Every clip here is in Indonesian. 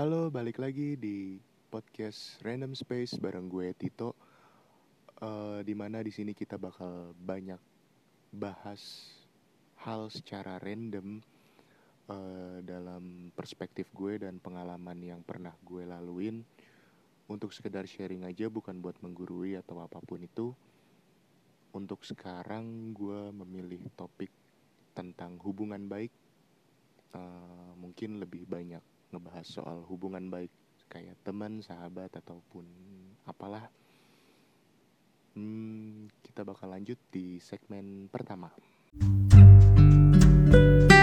Halo, balik lagi di podcast Random Space bareng gue Tito. Uh, di mana di sini kita bakal banyak bahas hal secara random uh, dalam perspektif gue dan pengalaman yang pernah gue laluin untuk sekedar sharing aja bukan buat menggurui atau apa pun itu. Untuk sekarang gue memilih topik tentang hubungan baik. Uh, mungkin lebih banyak ngebahas soal hubungan baik kayak teman, sahabat ataupun apalah. Hmm, kita bakal lanjut di segmen pertama. Oke,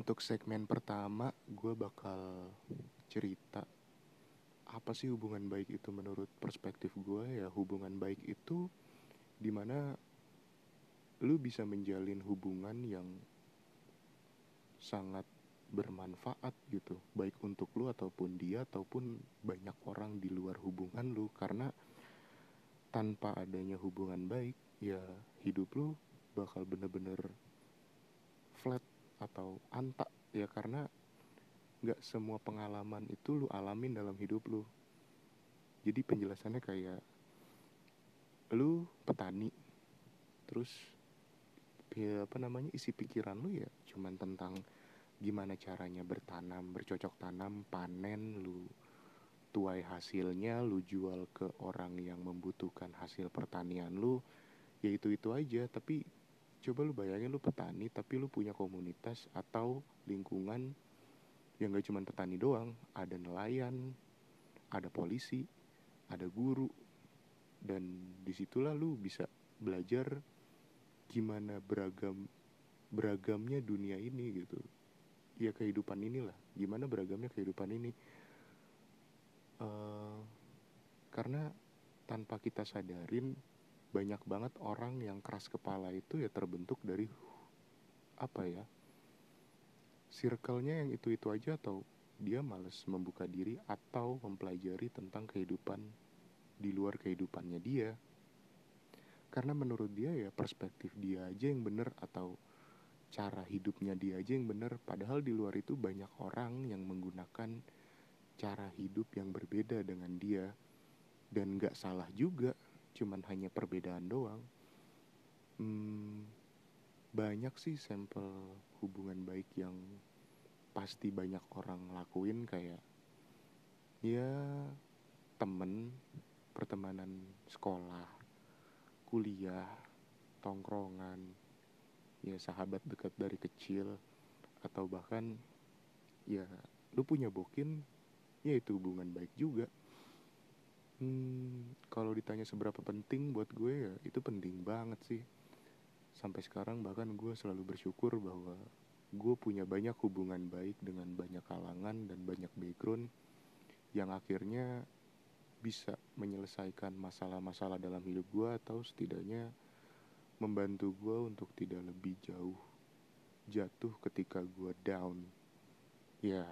untuk segmen pertama, gue bakal cerita apa sih hubungan baik itu menurut perspektif gue ya. Hubungan baik itu di mana lu bisa menjalin hubungan yang sangat bermanfaat gitu. Baik untuk lu ataupun dia ataupun banyak orang di luar hubungan lu. Karena tanpa adanya hubungan baik ya hidup lu bakal bener-bener atau antak ya karena nggak semua pengalaman itu lu alamin dalam hidup lu. Jadi penjelasannya kayak lu petani terus ya apa namanya isi pikiran lu ya cuman tentang gimana caranya bertanam bercocok tanam panen lu tuai hasilnya lu jual ke orang yang membutuhkan hasil pertanian lu ya itu itu aja. Tapi coba lu bayangin lu petani tapi lu punya komunitas atau lingkungan yang gak cuma petani doang. Ada nelayan ada polisi ada guru. Dan di situlah lu bisa belajar gimana beragam beragamnya dunia ini gitu. Ya kehidupan inilah. Gimana beragamnya kehidupan ini? Uh, karena tanpa kita sadarin banyak banget orang yang keras kepala itu ya terbentuk dari apa ya circle-nya yang itu-itu aja atau dia males membuka diri atau mempelajari tentang kehidupan di luar kehidupannya dia. Karena menurut dia ya perspektif dia aja yang bener atau cara hidupnya dia aja yang bener. Padahal di luar itu banyak orang yang menggunakan cara hidup yang berbeda dengan dia. Dan gak salah juga, cuman hanya perbedaan doang. Hmm, banyak sih sampel hubungan baik yang pasti banyak orang lakuin kayak ya temen pertemanan sekolah kuliah tongkrongan ya sahabat dekat dari kecil atau bahkan ya lu punya bokin ya itu hubungan baik juga hmm, kalau ditanya seberapa penting buat gue ya itu penting banget sih sampai sekarang bahkan gue selalu bersyukur bahwa gue punya banyak hubungan baik dengan banyak kalangan dan banyak background yang akhirnya bisa menyelesaikan masalah-masalah dalam hidup gue atau setidaknya membantu gue untuk tidak lebih jauh jatuh ketika gue down. Ya,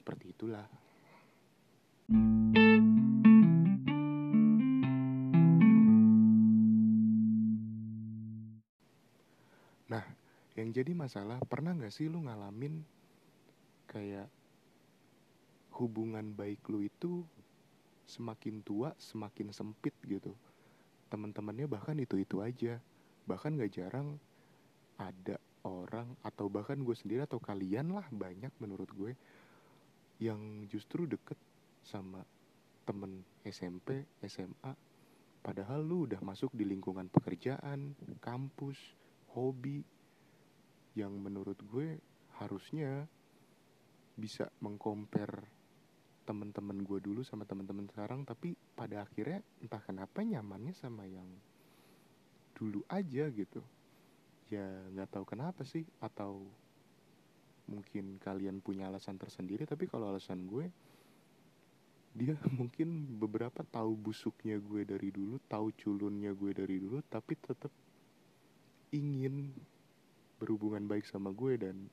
seperti itulah. Yang jadi masalah, pernah gak sih lu ngalamin kayak hubungan baik lu itu semakin tua semakin sempit gitu. Teman-temannya bahkan itu-itu aja. Bahkan gak jarang ada orang atau bahkan gue sendiri atau kalian lah banyak menurut gue yang justru deket sama temen SMP, SMA padahal lu udah masuk di lingkungan pekerjaan, kampus, hobi, yang menurut gue harusnya bisa mengcompare temen-temen gue dulu sama temen-temen sekarang tapi pada akhirnya entah kenapa nyamannya sama yang dulu aja gitu. Ya nggak tahu kenapa sih atau mungkin kalian punya alasan tersendiri tapi kalau alasan gue dia mungkin beberapa tahu busuknya gue dari dulu tahu culunnya gue dari dulu tapi tetap ingin berhubungan baik sama gue dan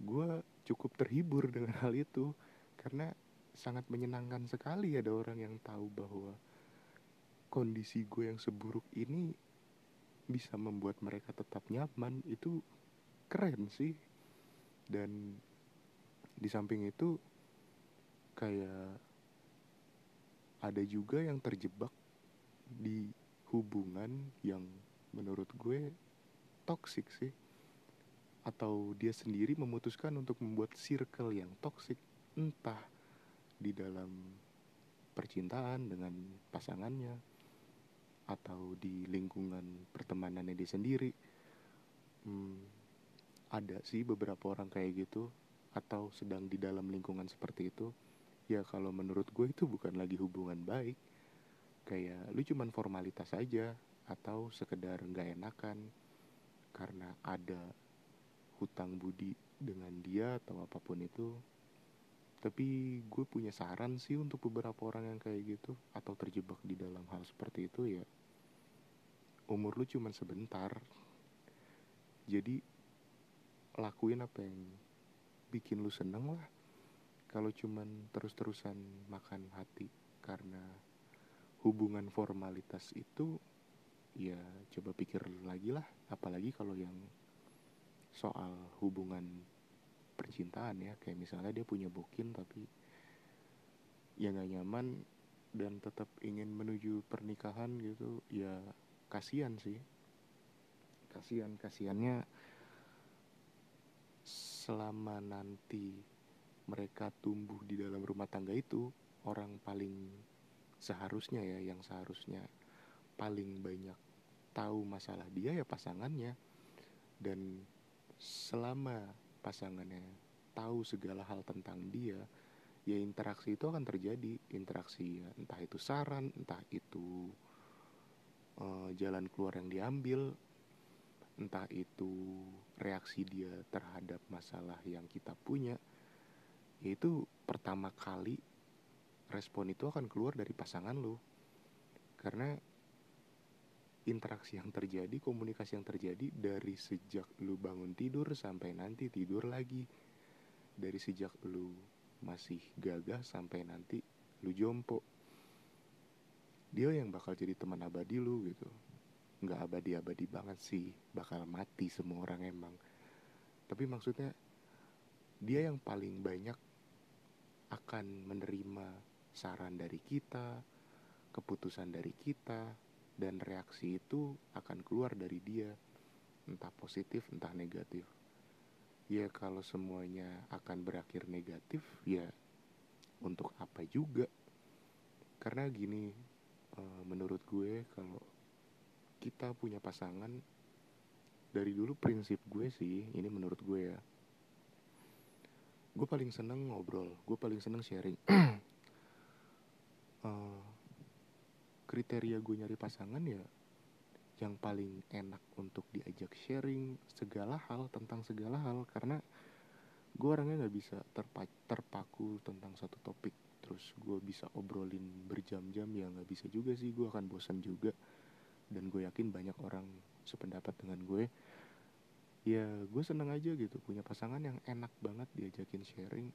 gue cukup terhibur dengan hal itu karena sangat menyenangkan sekali ada orang yang tahu bahwa kondisi gue yang seburuk ini bisa membuat mereka tetap nyaman. Itu keren sih. Dan di samping itu kayak ada juga yang terjebak di hubungan yang menurut gue toxic sih. Atau dia sendiri memutuskan untuk membuat circle yang toxic entah di dalam percintaan dengan pasangannya atau di lingkungan pertemanannya dia sendiri. Hmm, ada sih beberapa orang kayak gitu atau sedang di dalam lingkungan seperti itu. Ya kalau menurut gue itu bukan lagi hubungan baik. Kayak lu cuman formalitas aja atau sekedar nggak enakan karena ada hutang budi dengan dia atau apa pun itu. Tapi gue punya saran sih untuk beberapa orang yang kayak gitu atau terjebak di dalam hal seperti itu ya umur lu cuma sebentar. Jadi lakuin apa yang bikin lu seneng lah. Kalau cuman terus-terusan makan hati karena hubungan formalitas itu ya coba pikir lagi lah. Apalagi kalau yang soal hubungan percintaan ya. Kayak misalnya dia punya bokin tapi ya nggak nyaman dan tetap ingin menuju pernikahan gitu ya kasihan sih. Kasihan kasihannya selama nanti mereka tumbuh di dalam rumah tangga itu orang paling seharusnya ya yang seharusnya paling banyak tahu masalah dia ya pasangannya. Dan selama pasangannya tahu segala hal tentang dia ya interaksi itu akan terjadi. Interaksi ya entah itu saran entah itu uh, jalan keluar yang diambil entah itu reaksi dia terhadap masalah yang kita punya yaitu pertama kali respon itu akan keluar dari pasangan lo karena interaksi yang terjadi, komunikasi yang terjadi dari sejak lu bangun tidur sampai nanti tidur lagi. Dari sejak lu masih gagah sampai nanti lu jompo. Dia yang bakal jadi teman abadi lu gitu. Nggak abadi-abadi banget sih, bakal mati semua orang emang. Tapi maksudnya dia yang paling banyak akan menerima saran dari kita, keputusan dari kita, dan reaksi itu akan keluar dari dia entah positif entah negatif. Ya kalau semuanya akan berakhir negatif ya untuk apa juga? Karena gini eh, menurut gue kalau kita punya pasangan dari dulu prinsip gue sih ini menurut gue ya gue paling seneng ngobrol gue paling seneng sharing. Uh, kriteria gue nyari pasangan ya yang paling enak untuk diajak sharing segala hal tentang segala hal. Karena gue orangnya nggak bisa terpa terpaku tentang satu topik terus gue bisa obrolin berjam-jam ya nggak bisa juga sih. Gue akan bosan juga. Dan gue yakin banyak orang sependapat dengan gue. Ya gue seneng aja gitu punya pasangan yang enak banget diajakin sharing.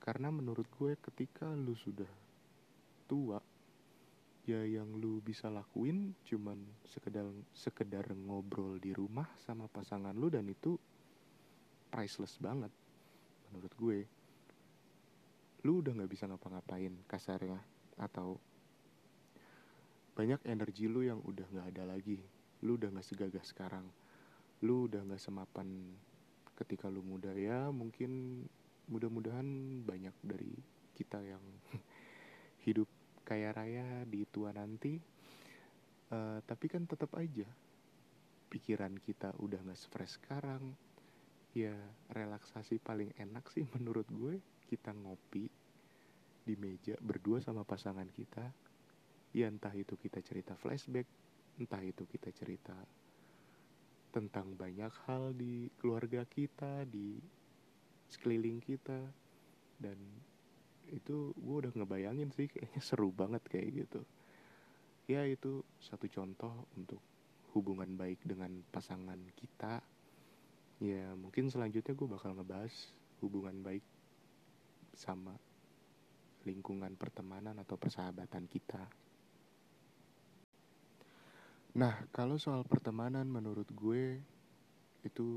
Karena menurut gue ketika lu sudah tua ya yang lu bisa lakuin cuman sekedar sekedar ngobrol di rumah sama pasangan lu dan itu priceless banget menurut gue. Lu udah nggak bisa ngapa-ngapain kasarnya atau banyak energi lu yang udah nggak ada lagi. Lu udah nggak segagah sekarang. Lu udah nggak semapan ketika lu muda. Ya mungkin mudah-mudahan banyak dari kita yang hidup kaya raya di tua nanti. Uh, tapi kan tetap aja pikiran kita udah nggak fresh sekarang. Ya relaksasi paling enak sih menurut gue kita ngopi di meja berdua sama pasangan kita. Ya entah itu kita cerita flashback entah itu kita cerita tentang banyak hal di keluarga kita di sekeliling kita dan itu gue udah ngebayangin sih kayaknya seru banget kayak gitu ya itu satu contoh untuk hubungan baik dengan pasangan kita ya mungkin selanjutnya gue bakal ngebahas hubungan baik sama lingkungan pertemanan atau persahabatan kita. Nah, kalau soal pertemanan menurut gue itu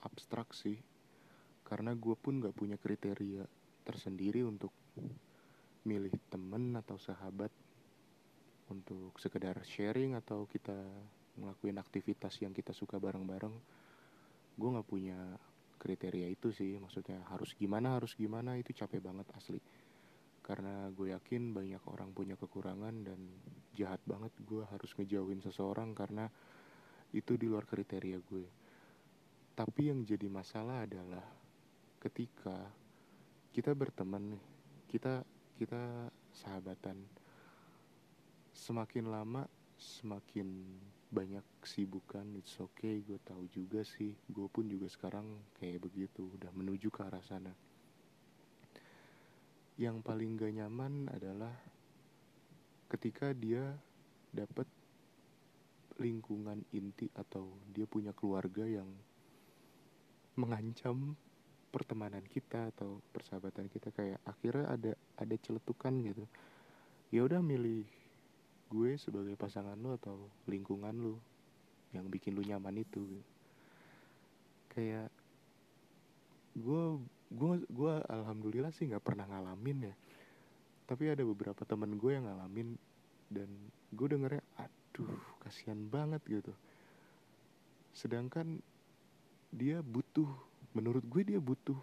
abstrak sih. Karena gue pun gak punya kriteria tersendiri untuk milih temen atau sahabat? Untuk sekedar sharing atau kita ngelakuin aktivitas yang kita suka bareng-bareng. Gue gak punya kriteria itu sih, maksudnya harus gimana, harus gimana, itu capek banget asli. Karena gue yakin banyak orang punya kekurangan dan jahat banget gue harus ngejauhin seseorang karena itu di luar kriteria gue. Tapi yang jadi masalah adalah ketika kita berteman nih. Kita kita sahabatan. Semakin lama semakin banyak kesibukan. It's okay gue tahu juga sih. Gue pun juga sekarang kayak begitu udah menuju ke arah sana. Yang paling gak nyaman adalah ketika dia dapat lingkungan inti atau dia punya keluarga yang mengancam pertemanan kita atau persahabatan kita kayak akhirnya ada ada celetukan gitu. Ya udah milih gue sebagai pasangan lo atau lingkungan lo yang bikin lo nyaman itu kayak gue gue gue alhamdulillah sih nggak pernah ngalamin ya. Tapi ada beberapa temen gue yang ngalamin dan gue dengernya aduh kasihan banget gitu. Sedangkan dia butuh menurut gue dia butuh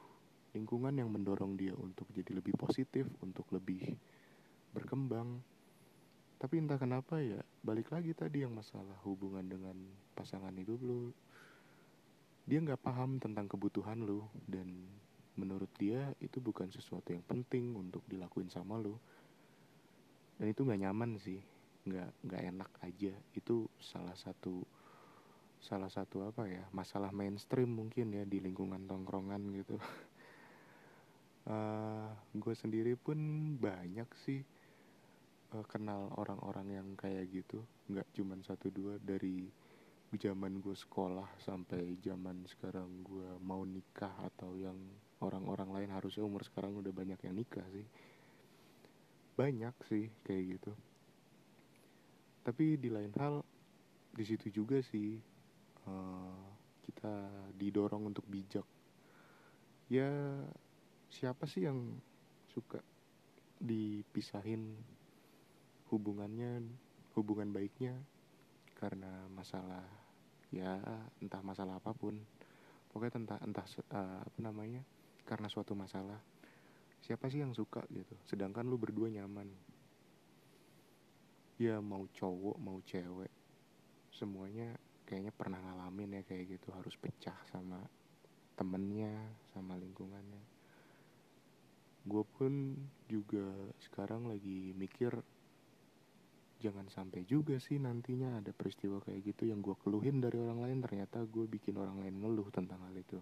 lingkungan yang mendorong dia untuk jadi lebih positif untuk lebih berkembang. Tapi entah kenapa ya balik lagi tadi yang masalah hubungan dengan pasangan hidup lo dia nggak paham tentang kebutuhan lo dan menurut dia itu bukan sesuatu yang penting untuk dilakuin sama lo dan itu nggak nyaman sih nggak nggak enak aja. Itu salah satu salah satu apa ya masalah mainstream mungkin ya di lingkungan tongkrongan gitu. Uh, eh, gue sendiri pun banyak sih uh, kenal orang-orang yang kayak gitu. Nggak cuman satu dua dari zaman gue sekolah sampai zaman sekarang gue mau nikah atau yang orang-orang lain harusnya umur sekarang udah banyak yang nikah sih. Banyak sih kayak gitu. Tapi di lain hal di situ juga sih uh, kita didorong untuk bijak. Ya siapa sih yang suka dipisahin hubungannya hubungan baiknya? Karena masalah ya entah masalah apa pun. Pokoknya entah entah uh, apa namanya karena suatu masalah. Siapa sih yang suka gitu? Sedangkan lu berdua nyaman. Ya mau cowok mau cewek. Semuanya kayaknya pernah ngalamin ya kayak gitu harus pecah sama temennya sama lingkungannya. Gue pun juga sekarang lagi mikir jangan sampai juga sih nantinya ada peristiwa kayak gitu yang gue keluhin dari orang lain. Ternyata gue bikin orang lain ngeluh tentang hal itu.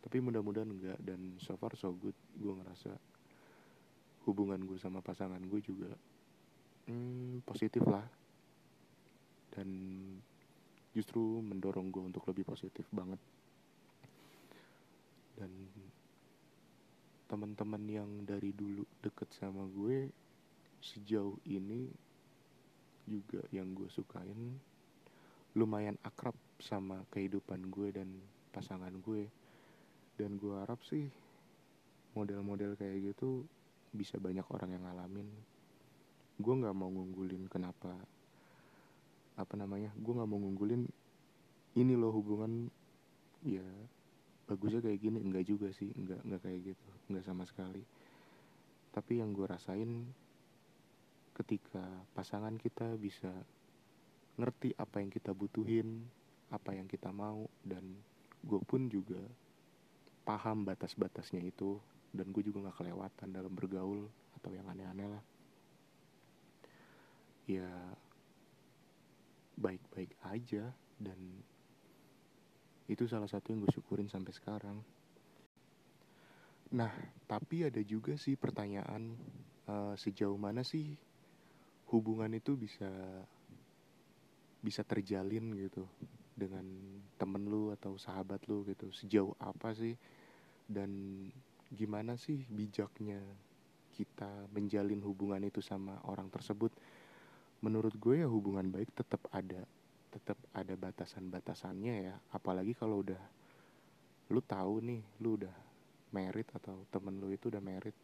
Tapi mudah-mudahan enggak dan so far so good. Gue ngerasa hubungan gue sama pasangan gue juga hmm, positif lah. Dan justru mendorong gue untuk lebih positif banget. Dan teman-teman yang dari dulu deket sama gue sejauh ini juga yang gue sukain lumayan akrab sama kehidupan gue dan pasangan gue. Dan gue harap sih model-model kayak gitu bisa banyak orang yang ngalamin. Gue nggak mau ngunggulin kenapa apa namanya gue nggak mau ngunggulin ini loh hubungan ya bagusnya kayak gini. Enggak juga sih enggak enggak kayak gitu enggak sama sekali. Tapi yang gue rasain ketika pasangan kita bisa ngerti apa yang kita butuhin apa yang kita mau dan gue pun juga paham batas-batasnya itu dan gue juga nggak kelewatan dalam bergaul atau yang aneh-aneh lah. Ya baik-baik aja dan itu salah satu yang gue syukurin sampai sekarang. Nah tapi ada juga sih pertanyaan uh, sejauh mana sih hubungan itu bisa bisa terjalin gitu dengan temen lu atau sahabat lu gitu. Sejauh apa sih? Dan gimana sih bijaknya kita menjalin hubungan itu sama orang tersebut menurut gue ya hubungan baik tetap ada tetap ada batasan-batasannya ya. Apalagi kalau udah lu tahu nih lu udah merit atau temen lu itu udah merit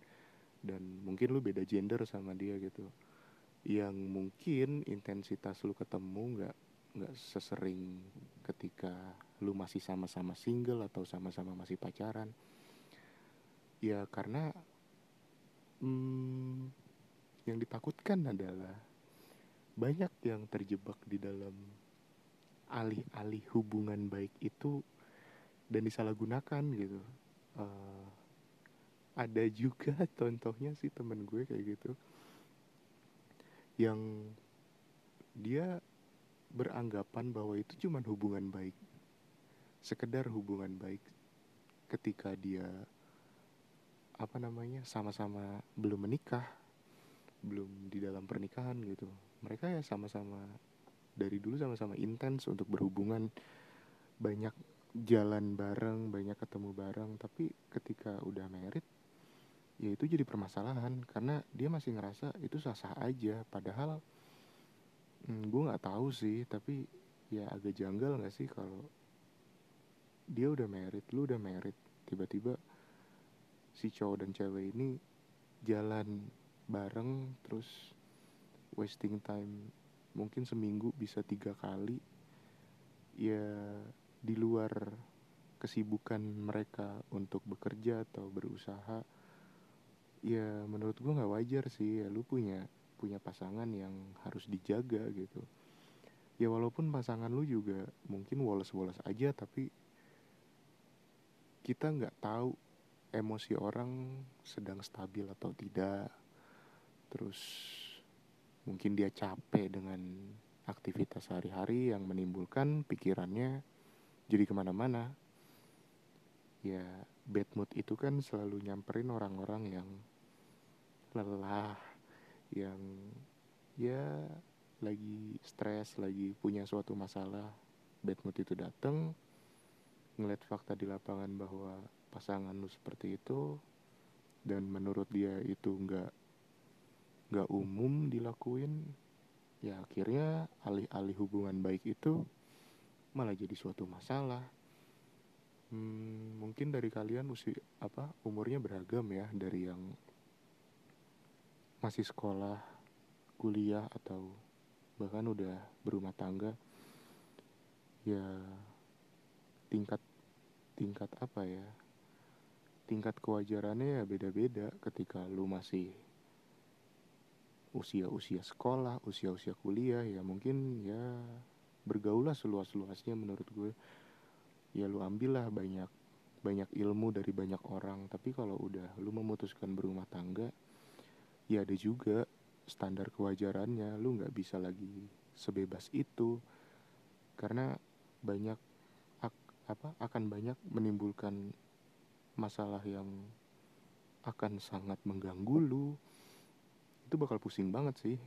dan mungkin lu beda gender sama dia gitu. Yang mungkin intensitas lu ketemu nggak nggak sesering ketika lu masih sama-sama single atau sama-sama masih pacaran. Ya karena hmm, yang ditakutkan adalah banyak yang terjebak di dalam alih-alih hubungan baik itu dan disalahgunakan gitu. Uh, ada juga contohnya sih temen gue kayak gitu yang dia beranggapan bahwa itu cuma hubungan baik sekedar hubungan baik ketika dia apa namanya sama-sama belum menikah belum di dalam pernikahan gitu mereka ya sama-sama dari dulu sama-sama intens untuk berhubungan. Banyak jalan bareng banyak ketemu bareng tapi ketika udah merit ya itu jadi permasalahan. Karena dia masih ngerasa itu sah-sah aja. Padahal hmm, gue nggak tahu sih tapi ya agak janggal nggak sih kalau dia udah merit lu udah merit. Tiba-tiba si cowok dan cewek ini jalan bareng terus wasting time. Mungkin seminggu bisa tiga kali ya di luar kesibukan mereka untuk bekerja atau berusaha ya menurut gue nggak wajar sih. Ya lu punya punya pasangan yang harus dijaga gitu. Ya walaupun pasangan lu juga mungkin woles-woles aja tapi kita nggak tahu emosi orang sedang stabil atau tidak. Terus mungkin dia capek dengan aktivitas sehari-hari yang menimbulkan pikirannya jadi ke mana-mana. Ya bad mood itu kan selalu nyamperin orang-orang yang lelah yang ya lagi stres lagi punya suatu masalah. Bad mood itu datang ngeliat fakta di lapangan bahwa pasangan lu seperti itu dan menurut dia itu nggak gak umum dilakuin ya akhirnya alih-alih hubungan baik itu malah jadi suatu masalah. Hmm, mungkin dari kalian usia apa umurnya beragam ya dari yang masih sekolah kuliah atau bahkan udah berumah tangga. Ya tingkat tingkat apa ya tingkat kewajarannya ya beda-beda ketika lu masih usia-usia sekolah, usia-usia kuliah ya mungkin ya bergaulah seluas-luasnya menurut gue. Ya lu ambillah banyak banyak ilmu dari banyak orang, tapi kalau udah lu memutuskan berumah tangga ya ada juga standar kewajarannya, lu nggak bisa lagi sebebas itu. Karena banyak ak, apa akan banyak menimbulkan masalah yang akan sangat mengganggu lu itu bakal pusing banget sih.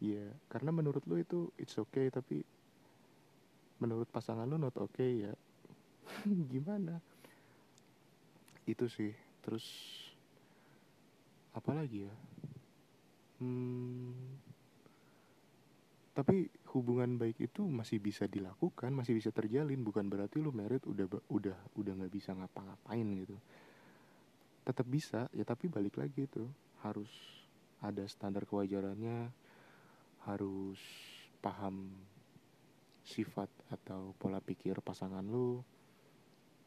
Ya karena menurut lu itu it's okay tapi menurut pasangan lu not okay ya. Gimana? Itu sih. Terus apa lagi ya? Hmm, tapi hubungan baik itu masih bisa dilakukan masih bisa terjalin. Bukan berarti lu merit udah udah udah nggak bisa ngapa-ngapain gitu. Tetap bisa ya tapi balik lagi tuh harus ada standar kewajarannya harus paham sifat atau pola pikir pasangan lu.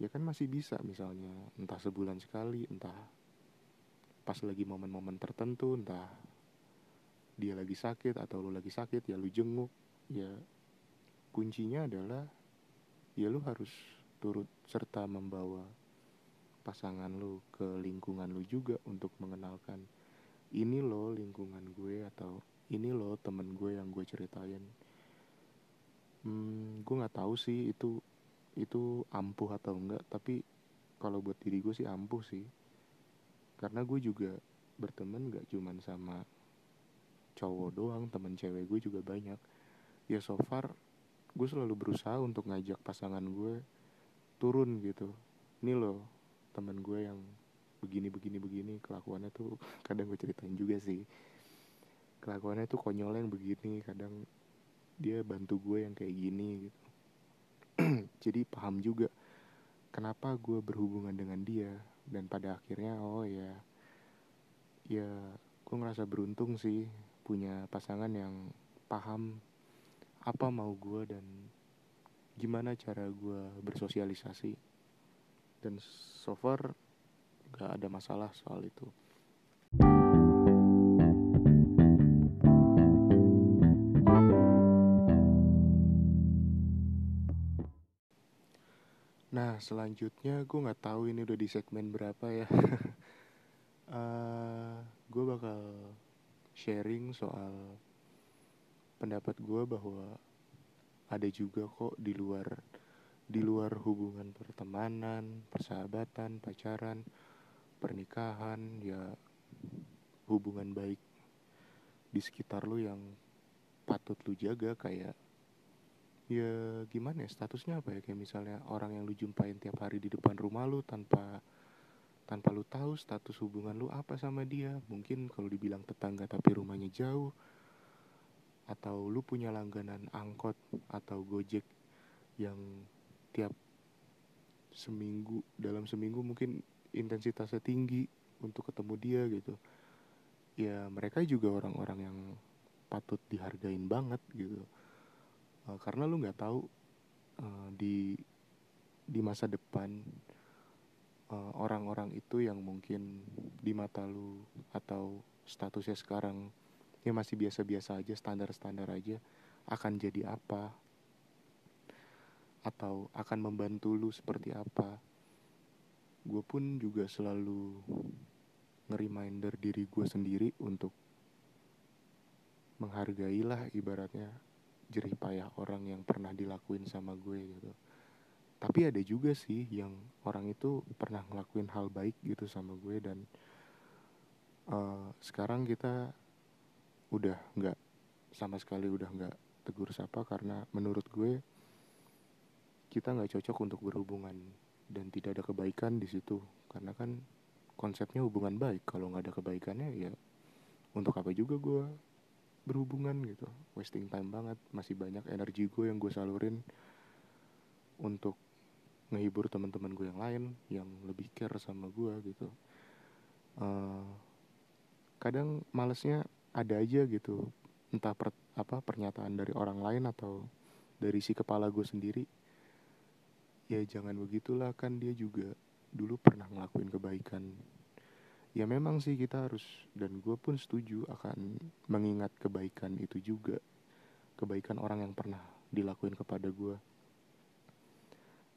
Ya kan masih bisa misalnya entah sebulan sekali entah pas lagi momen-momen tertentu entah dia lagi sakit atau lu lagi sakit ya lu jenguk. Ya kuncinya adalah ya lu harus turut serta membawa pasangan lu ke lingkungan lu juga untuk mengenalkan ini loh lingkungan gue atau ini loh temen gue yang gue ceritain. Hmm, gue nggak tahu sih itu itu ampuh atau enggak tapi kalau buat diri gue sih ampuh sih. Karena gue juga berteman gak cuman sama cowok doang temen cewek gue juga banyak. Ya so far gue selalu berusaha untuk ngajak pasangan gue turun gitu. Ini loh temen gue yang begini begini begini kelakuannya tuh kadang gue ceritain juga sih. Kelakuannya tuh konyol yang begini kadang dia bantu gue yang kayak gini gitu. Jadi paham juga kenapa gue berhubungan dengan dia dan pada akhirnya oh ya ya gue ngerasa beruntung sih punya pasangan yang paham apa mau gue dan gimana cara gue bersosialisasi. Dan so far gak ada masalah soal itu Nah selanjutnya gue nggak tahu ini udah di segmen berapa ya. uh, gue bakal sharing soal pendapat gue bahwa ada juga kok di luar di luar hubungan pertemanan, persahabatan, pacaran, pernikahan, ya hubungan baik di sekitar lu yang patut lu jaga kayak ya gimana ya statusnya apa ya? Kayak misalnya orang yang lu jumpain tiap hari di depan rumah lu tanpa tanpa lu tahu status hubungan lu apa sama dia. Mungkin kalau dibilang tetangga tapi rumahnya jauh atau lu punya langganan angkot atau gojek yang tiap seminggu dalam seminggu mungkin intensitasnya tinggi untuk ketemu dia gitu. Ya mereka juga orang-orang yang patut dihargain banget gitu. Uh, karena lu nggak tahu uh, di di masa depan uh, orang-orang itu yang mungkin di mata lu atau statusnya sekarang ya masih biasa-biasa aja standar-standar aja akan jadi apa? Atau akan membantu lu seperti apa gue pun juga selalu nge-reminder diri gue sendiri untuk menghargailah ibaratnya jerih payah orang yang pernah dilakuin sama gue gitu. Tapi ada juga sih yang orang itu pernah ngelakuin hal baik gitu sama gue dan uh, sekarang kita udah nggak sama sekali udah nggak tegur sapa karena menurut gue kita nggak cocok untuk berhubungan dan tidak ada kebaikan di situ. Karena kan konsepnya hubungan baik. Kalau nggak ada kebaikannya ya untuk apa juga gue berhubungan gitu. Wasting time banget. Masih banyak energi gue yang gue salurin untuk ngehibur teman-teman gue yang lain yang lebih care sama gue gitu. Uh, kadang malesnya ada aja gitu. Entah per, apa pernyataan dari orang lain atau dari si kepala gue sendiri ya jangan begitulah kan dia juga dulu pernah ngelakuin kebaikan. Ya memang sih kita harus dan gue pun setuju akan mengingat kebaikan itu juga. Kebaikan orang yang pernah dilakuin kepada gue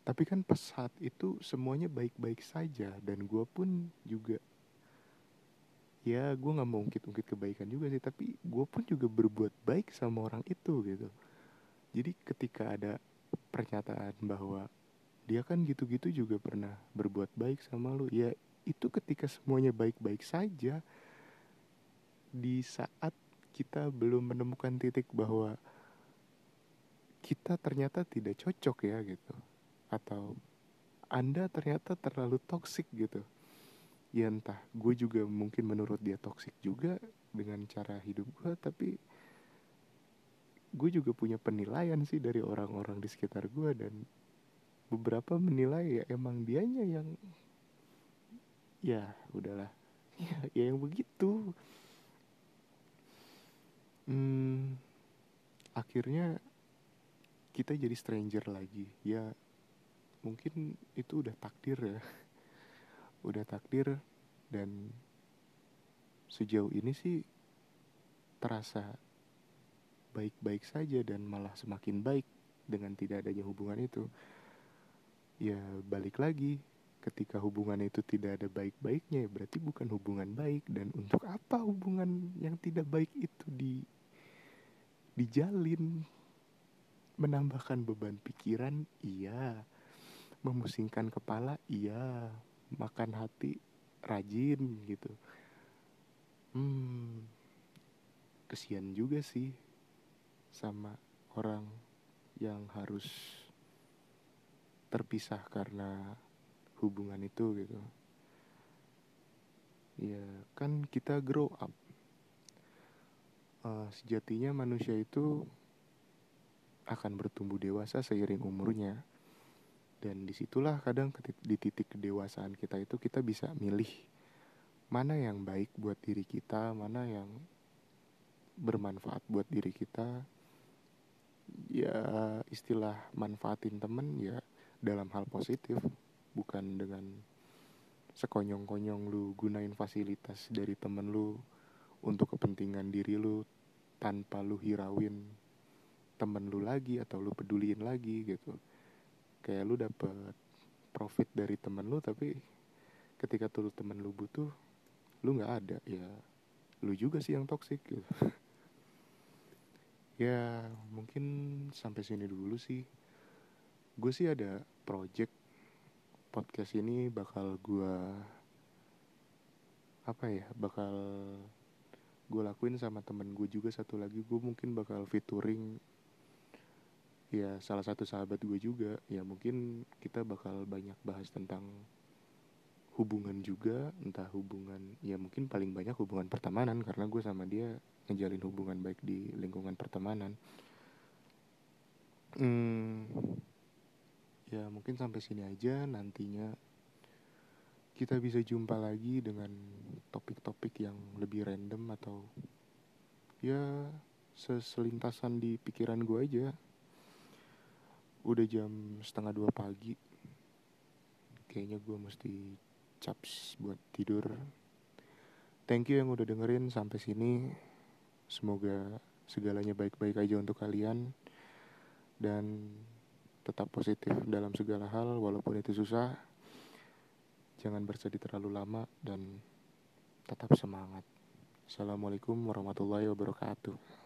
tapi kan pas saat itu semuanya baik-baik saja dan gue pun juga ya gue nggak mau ungkit-ungkit kebaikan juga sih tapi gue pun juga berbuat baik sama orang itu gitu. Jadi ketika ada pernyataan bahwa dia kan gitu-gitu juga pernah berbuat baik sama lu. Ya itu ketika semuanya baik-baik saja di saat kita belum menemukan titik bahwa kita ternyata tidak cocok ya gitu. Atau anda ternyata terlalu toksik gitu. Ya entah gue juga mungkin menurut dia toksik juga dengan cara hidup gue tapi gue juga punya penilaian sih dari orang-orang di sekitar gue dan beberapa menilai ya emang dianya yang ya udahlah. Ya, ya yang begitu. Hmm, akhirnya kita jadi stranger lagi. Ya mungkin itu udah takdir ya. Udah takdir dan sejauh ini sih terasa baik-baik saja dan malah semakin baik dengan tidak adanya hubungan itu ya balik lagi. Ketika hubungan itu tidak ada baik-baiknya berarti bukan hubungan baik. Dan untuk apa hubungan yang tidak baik itu di dijalin? Menambahkan beban pikiran? Iya. Memusingkan kepala? Iya. Makan hati? Rajin gitu. Hmm. Kesian juga sih sama orang yang harus terpisah karena hubungan itu gitu. Ya kan kita grow up. Uh, sejatinya manusia itu akan bertumbuh dewasa seiring umurnya. Dan di situlah kadang di titik kedewasaan kita itu kita bisa milih mana yang baik buat diri kita mana yang bermanfaat buat diri kita. Ya istilah manfaatin temen ya dalam hal positif bukan dengan sekonyong-konyong lu gunain fasilitas dari temen lu untuk kepentingan diri lu tanpa lu hirauin temen lu lagi atau lu peduliin lagi gitu. Kayak lu dapet profit dari temen lu tapi ketika tuh temen lu butuh lu nggak ada. Ya lu juga sih yang toksik gitu. Ya mungkin sampai sini dulu sih gue sih ada project podcast ini bakal gue apa ya bakal gue lakuin sama temen gue juga satu lagi. Gue mungkin bakal featuring ya salah satu sahabat gue juga. Ya mungkin kita bakal banyak bahas tentang hubungan juga. Entah hubungan ya mungkin paling banyak hubungan pertemanan karena gue sama dia ngejalin hubungan baik di lingkungan pertemanan. Hmm, ya mungkin sampai sini aja nantinya kita bisa jumpa lagi dengan topik-topik yang lebih random atau ya seselintasan di pikiran gue aja udah jam setengah dua pagi kayaknya gue mesti caps buat tidur. Thank you yang udah dengerin sampai sini. Semoga segalanya baik-baik aja untuk kalian dan tetap positif dalam segala hal walaupun itu susah. Jangan bersedih terlalu lama dan tetap semangat. Assalamualaikum warahmatullahi wabarakatuh.